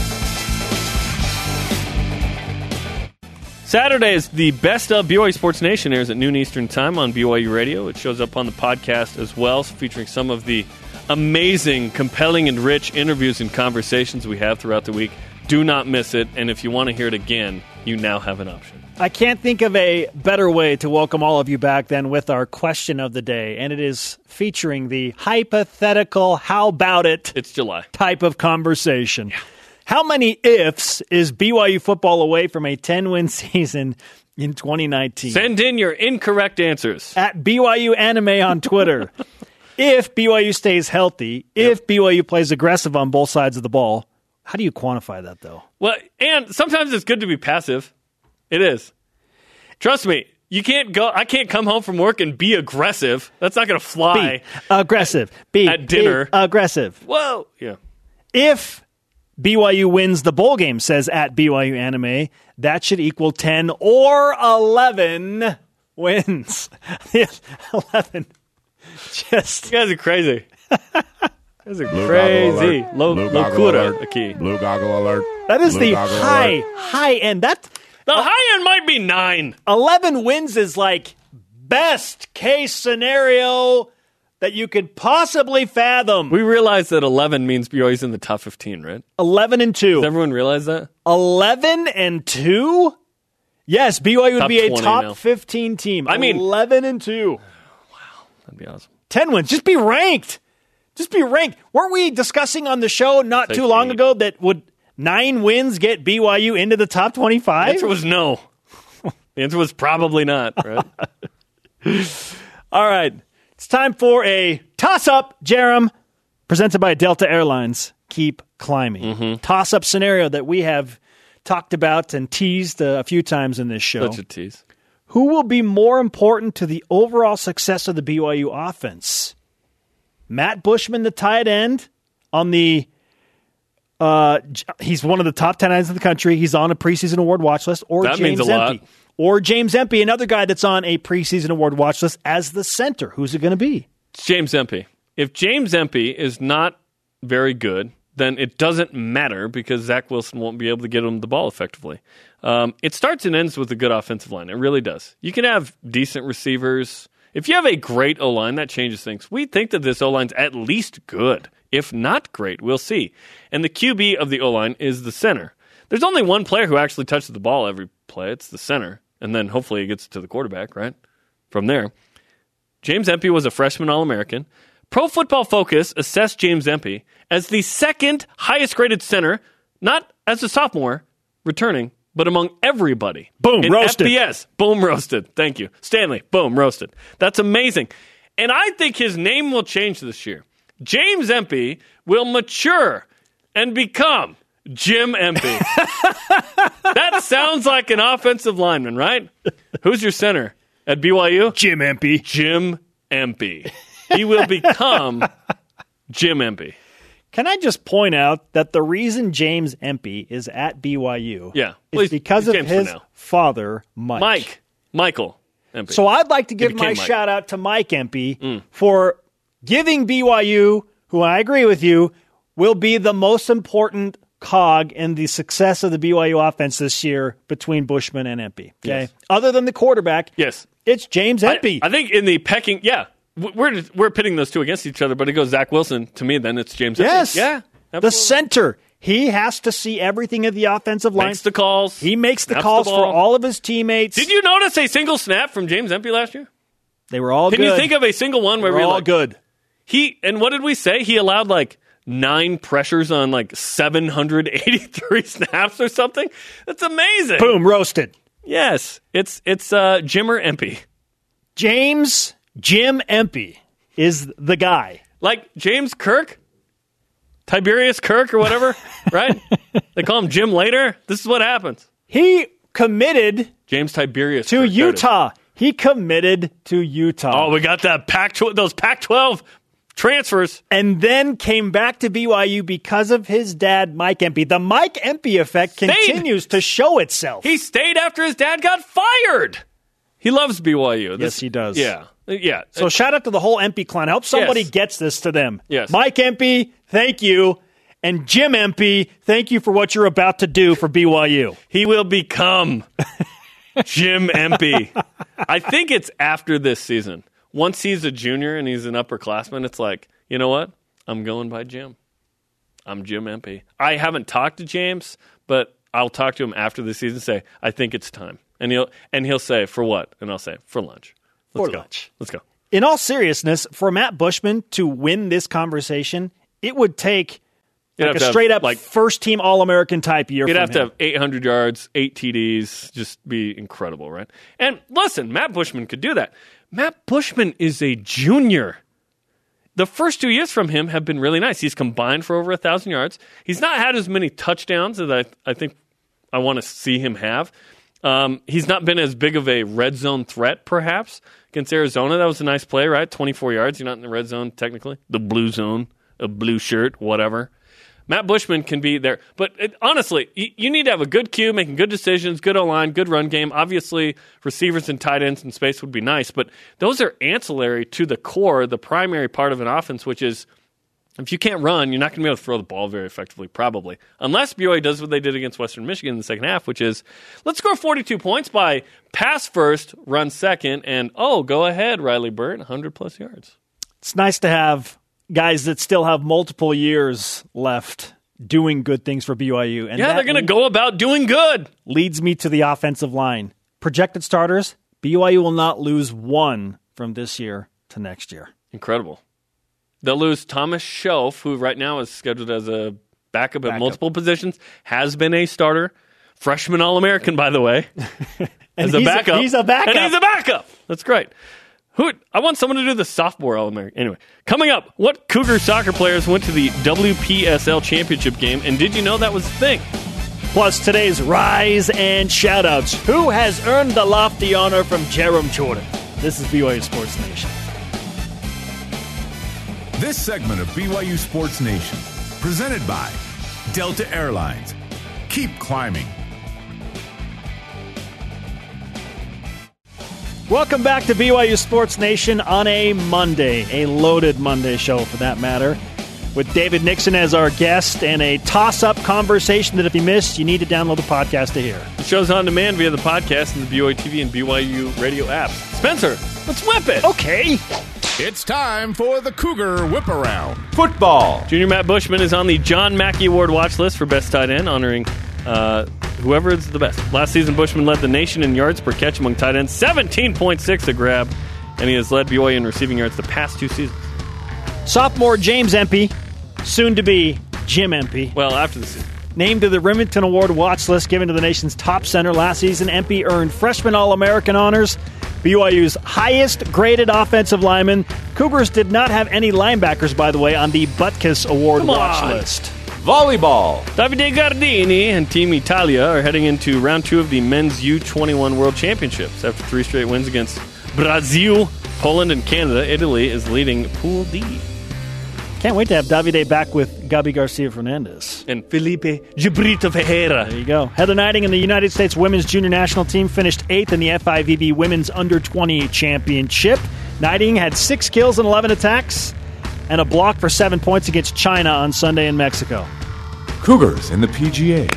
Saturday is the best of BYU Sports Nation airs at noon Eastern Time on BYU Radio. It shows up on the podcast as well, featuring some of the amazing, compelling, and rich interviews and conversations we have throughout the week. Do not miss it, and if you want to hear it again, you now have an option. I can't think of a better way to welcome all of you back than with our question of the day, and it is featuring the hypothetical how about it It's July. type of conversation. How many ifs is BYU football away from a 10 win season in 2019? Send in your incorrect answers. At BYU Anime on Twitter. if BYU stays healthy, if BYU plays aggressive on both sides of the ball, How do you quantify that, though? Well, and sometimes it's good to be passive. It is. Trust me, you can't go. I can't come home from work and be aggressive. That's not going to fly. B, aggressive. Be At dinner. B, aggressive. Whoa. Yeah. If BYU wins the bowl game, says at BYU Anime, that should equal 10 or 11 wins. 11. Just. You guys are crazy. you guys are Blue crazy. goggle. Low, Blue low goggle alert. the key. Blue goggle alert. That is Blue the high, alert. high end. That The uh, high end might be nine. 11 wins is like best case scenario that you could possibly fathom. We realize that 11 means BYU's in the top 15, right? 11 and 2. Does everyone realize that? 11 and 2? Yes, BYU would Top be a top now. 15 team. I mean- 11 and 2. Wow, That'd be awesome. 10 wins. Just be ranked. Just be ranked. Weren't we discussing on the show not Take too long eight. ago that would 9 wins get BYU into the top 25? The answer was no. the answer was probably not, right? All right. It's time for a toss up, Jarom, presented by Delta Airlines. Keep climbing. Mm-hmm. Toss up scenario that we have talked about and teased a few times in this show. Such a tease. Who will be more important to the overall success of the BYU offense? Matt Bushman, the tight end, on the uh, he's one of the top ten ends in the country. He's on a preseason award watch list, or That James means a lot. Or James Empey, another guy that's on a preseason award watch list as the center. Who's it going to be? James Empey. If James Empey is not very good, then it doesn't matter because Zach Wilson won't be able to get him the ball effectively. Um, it starts and ends with a good offensive line. It really does. You can have decent receivers. If you have a great O line, that changes things. We think that this O line's at least good. If not great, we'll see. And the QB of the O line is the center. There's only one player who actually touches the ball every play. It's the center. And then hopefully it gets to the quarterback, right? From there. James Empey was a freshman All American. Pro Football Focus assessed James Empey as the second highest graded center, not as a sophomore returning, but among everybody. Boom, in roasted. FBS. Boom, roasted. Thank you. Stanley, boom, roasted. That's amazing. And I think his name will change this year. James Empey will mature and become Jim Empey. that sounds like an offensive lineman, right? Who's your center at BYU? Jim Empey. Jim Empey. He will become Jim Empey. Can I just point out that the reason James Empey is at BYU Yeah, is please, because of James his father, Mike. Mike. Michael Empey. So I'd like to give my Mike. Mm. shout out to Mike Empey for giving BYU, who I agree with you, will be the most important cog in the success of the BYU offense this year between Bushman and Empey. Okay, Yes. other than the quarterback, yes. it's James I, Empey. I think in the pecking, yeah, we're we're pitting those two against each other, but it goes Zach Wilson to me. Then it's James. Empey. yes, yeah, the center. He has to see everything of the offensive line. makes the calls. he makes the calls for all of his teammates. Did you notice a single snap from James Empey last year? They were all Can good. you think of a single one where They were we all like, good. He and what did we say? He allowed like nine pressures on like 783 snaps or something. That's amazing. Boom, roasted. Yes, it's it's uh, Jimmer Empey. James Jim Empey is the guy. Like James Kirk, Tiberius Kirk or whatever, right? They call him Jim later. This is what happens. He committed James Tiberius to Kirk, there it is. Utah. He committed to Utah. Oh, we got that Pac those Pac-12 transfers. and then came back to BYU because of his dad, Mike Empey. The Mike Empey effect Stayed. continues to show itself. He stayed after his dad got fired. He loves BYU. Yes, he does. Yeah, yeah. so shout out to the whole Empey clan. I hope somebody Yes. gets this to them. Yes. Mike Empey, thank you. And Jim Empey, thank you for what you're about to do for BYU. He will become Jim Empey. I think it's after this season. Once he's a junior and he's an upperclassman, it's like, you know what? I'm going by Jim. I'm Jim Empey. I haven't talked to James, but I'll talk to him after the season. Say, I think it's time, and he'll and he'll say, for what? And I'll say, for lunch. Let's For go. lunch. Let's go. in all seriousness, for Matt Bushman to win this conversation, it would take You'd like a to have, straight up like first team All American type year. You'd have to have 800 yards, eight TDs, just be incredible, right? And listen, Matt Bushman could do that. Matt Bushman is a junior. the first two years from him have been really nice. He's combined for over a thousand yards. He's not had as many touchdowns as I, I think I want to see him have. Um, he's not been as big of a red zone threat, perhaps against Arizona. That was a nice play, right? Twenty four yards. You're not in the red zone technically, the blue zone, a blue shirt, whatever. Matt Bushman can be there. But it, honestly, you, you, need to have a good Q, making good decisions, good O line, good run game. Obviously, receivers and tight ends in space would be nice, but those are ancillary to the core, the primary part of an offense, which is if you can't run, you're not going to be able to throw the ball very effectively, probably. Unless BYU does what they did against Western Michigan in the second half, which is let's score 42 points by pass first, run second, and oh, go ahead, Riley Burt, 100 plus yards. It's nice to have guys that still have multiple years left doing good things for BYU. And yeah, they're going to go about doing good. Leads me to the offensive line. Projected starters, BYU will not lose one from this year to next year. Incredible. They'll lose Thomas Shoaf, who right now is scheduled as a backup, backup. at multiple positions, has been a starter. Freshman All American, by the way. as a backup. A, he's a backup. And he's a backup. That's great. Who? I want someone to do the sophomore All American. Anyway, coming up, what Cougar soccer players went to the WPSL championship game, and did you know that was a thing? Plus, today's rise and shoutouts. Who has earned the lofty honor from Jarom Jordan? This is BYU Sports Nation. This segment of BYU Sports Nation, presented by Delta Airlines. Keep climbing. Welcome back to BYU Sports Nation on a Monday, a loaded Monday show for that matter, with David Nixon as our guest and a toss up conversation that if you missed, you need to download the podcast to hear. The show's on demand via the podcast and the BYU TV and BYU radio apps. Spencer, let's whip it. Okay. It's time for the Cougar Whip Around. Football. Junior Matt Bushman is on the John Mackey Award watch list for Best Tight End, honoring uh, whoever is the best. Last season, Bushman led the nation in yards per catch among tight ends, 17.6 a grab, and he has led BYU in receiving yards the past two seasons. Sophomore James Empey, soon to be Jim Empey. Well, after the season. Named to the Rimington Award watch list given to the nation's top center last season, Empey earned freshman All American honors, BYU's highest graded offensive lineman. Cougars did not have any linebackers, by the way, on the Butkus Award watch list volleyball. Davide Gardini and Team Italia are heading into round two of the men's U21 World Championships. After three straight wins against Brazil, Poland, and Canada, Italy is leading Pool D. Can't wait to have Davide back with Gabi Garcia Fernandez. And Felipe de Brito Ferreira. There you go. Heather Gneiting and the United States women's junior national team finished eighth in the FIVB Women's Under 20 Championship. Gneiting had six kills and 11 attacks and a block for seven points against China on Sunday in Mexico. Cougars in the PGA.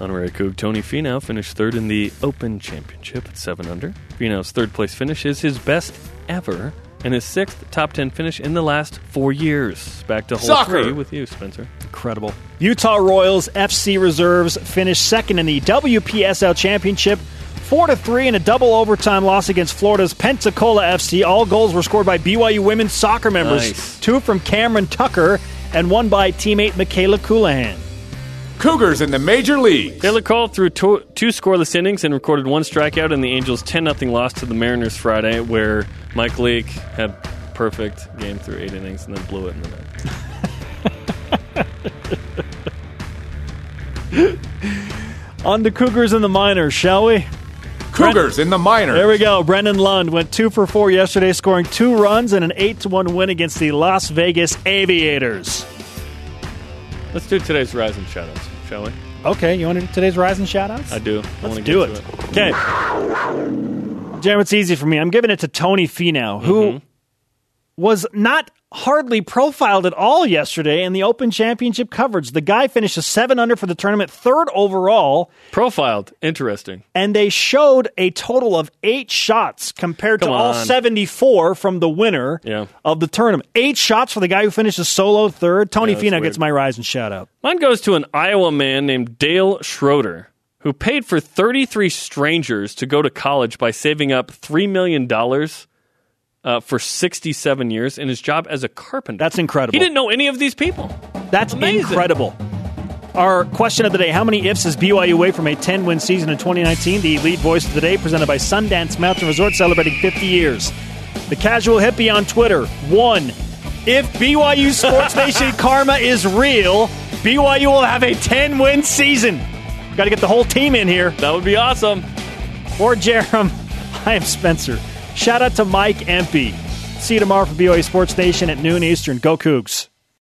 Honorary Coug Tony Finau finished third in the Open Championship at 7 under. Finau's third place finish is his best ever and his sixth top 10 finish in the last four years. Back to hole Soccer. three with you, Spencer. Incredible. Utah Royals FC Reserves finished second in the WPSL Championship Four to three in a double overtime loss against Florida's Pensacola FC. All goals were scored by BYU women's soccer members. Nice. Two from Cameron Tucker and one by teammate Mikayla Colohan. Cougars in the major league. Taylor Cole threw two, two scoreless innings and recorded one strikeout in the Angels' 10 0 loss to the Mariners Friday, where Mike Leake had perfect game through eight innings and then blew it in the net. On the Cougars and the minors, shall we? Cougars in the minors. There we go. Brennan Lund went two for four yesterday, scoring two runs and an eight to one win against the Las Vegas Aviators. Let's do today's Rising shoutouts, shall we? Okay, you want to do today's Rising shoutouts? I do. I Let's do it. it. Okay. Jeremy, it's easy for me. I'm giving it to Tony Finau, who mm-hmm. was not hardly profiled at all yesterday in the Open Championship coverage. The guy finished a 7 under for the tournament, third overall. Profiled. Interesting. And they showed a total of 8 shots compared Come to on. all 74 from the winner yeah. of the tournament. 8 shots for the guy who finished a solo third. Tony yeah, Finau gets my rise and shout out. Mine goes to an Iowa man named Dale Schroeder. Who paid for 33 strangers to go to college by saving up $3 million uh, for 67 years in his job as a carpenter. That's incredible. He didn't know any of these people. That's Amazing. incredible. Our question of the day How many ifs is BYU away from a 10 win season in 2019? The lead voice of the day, presented by Sundance Mountain Resort, celebrating 50 years. The casual hippie on Twitter, one. If BYU Sports Nation karma is real, BYU will have a 10 win season. Got to get the whole team in here. That would be awesome. For Jarom, I am Spencer. Shout out to Mike Empey. See you tomorrow for BOA Sports Nation at noon Eastern. Go Cougs.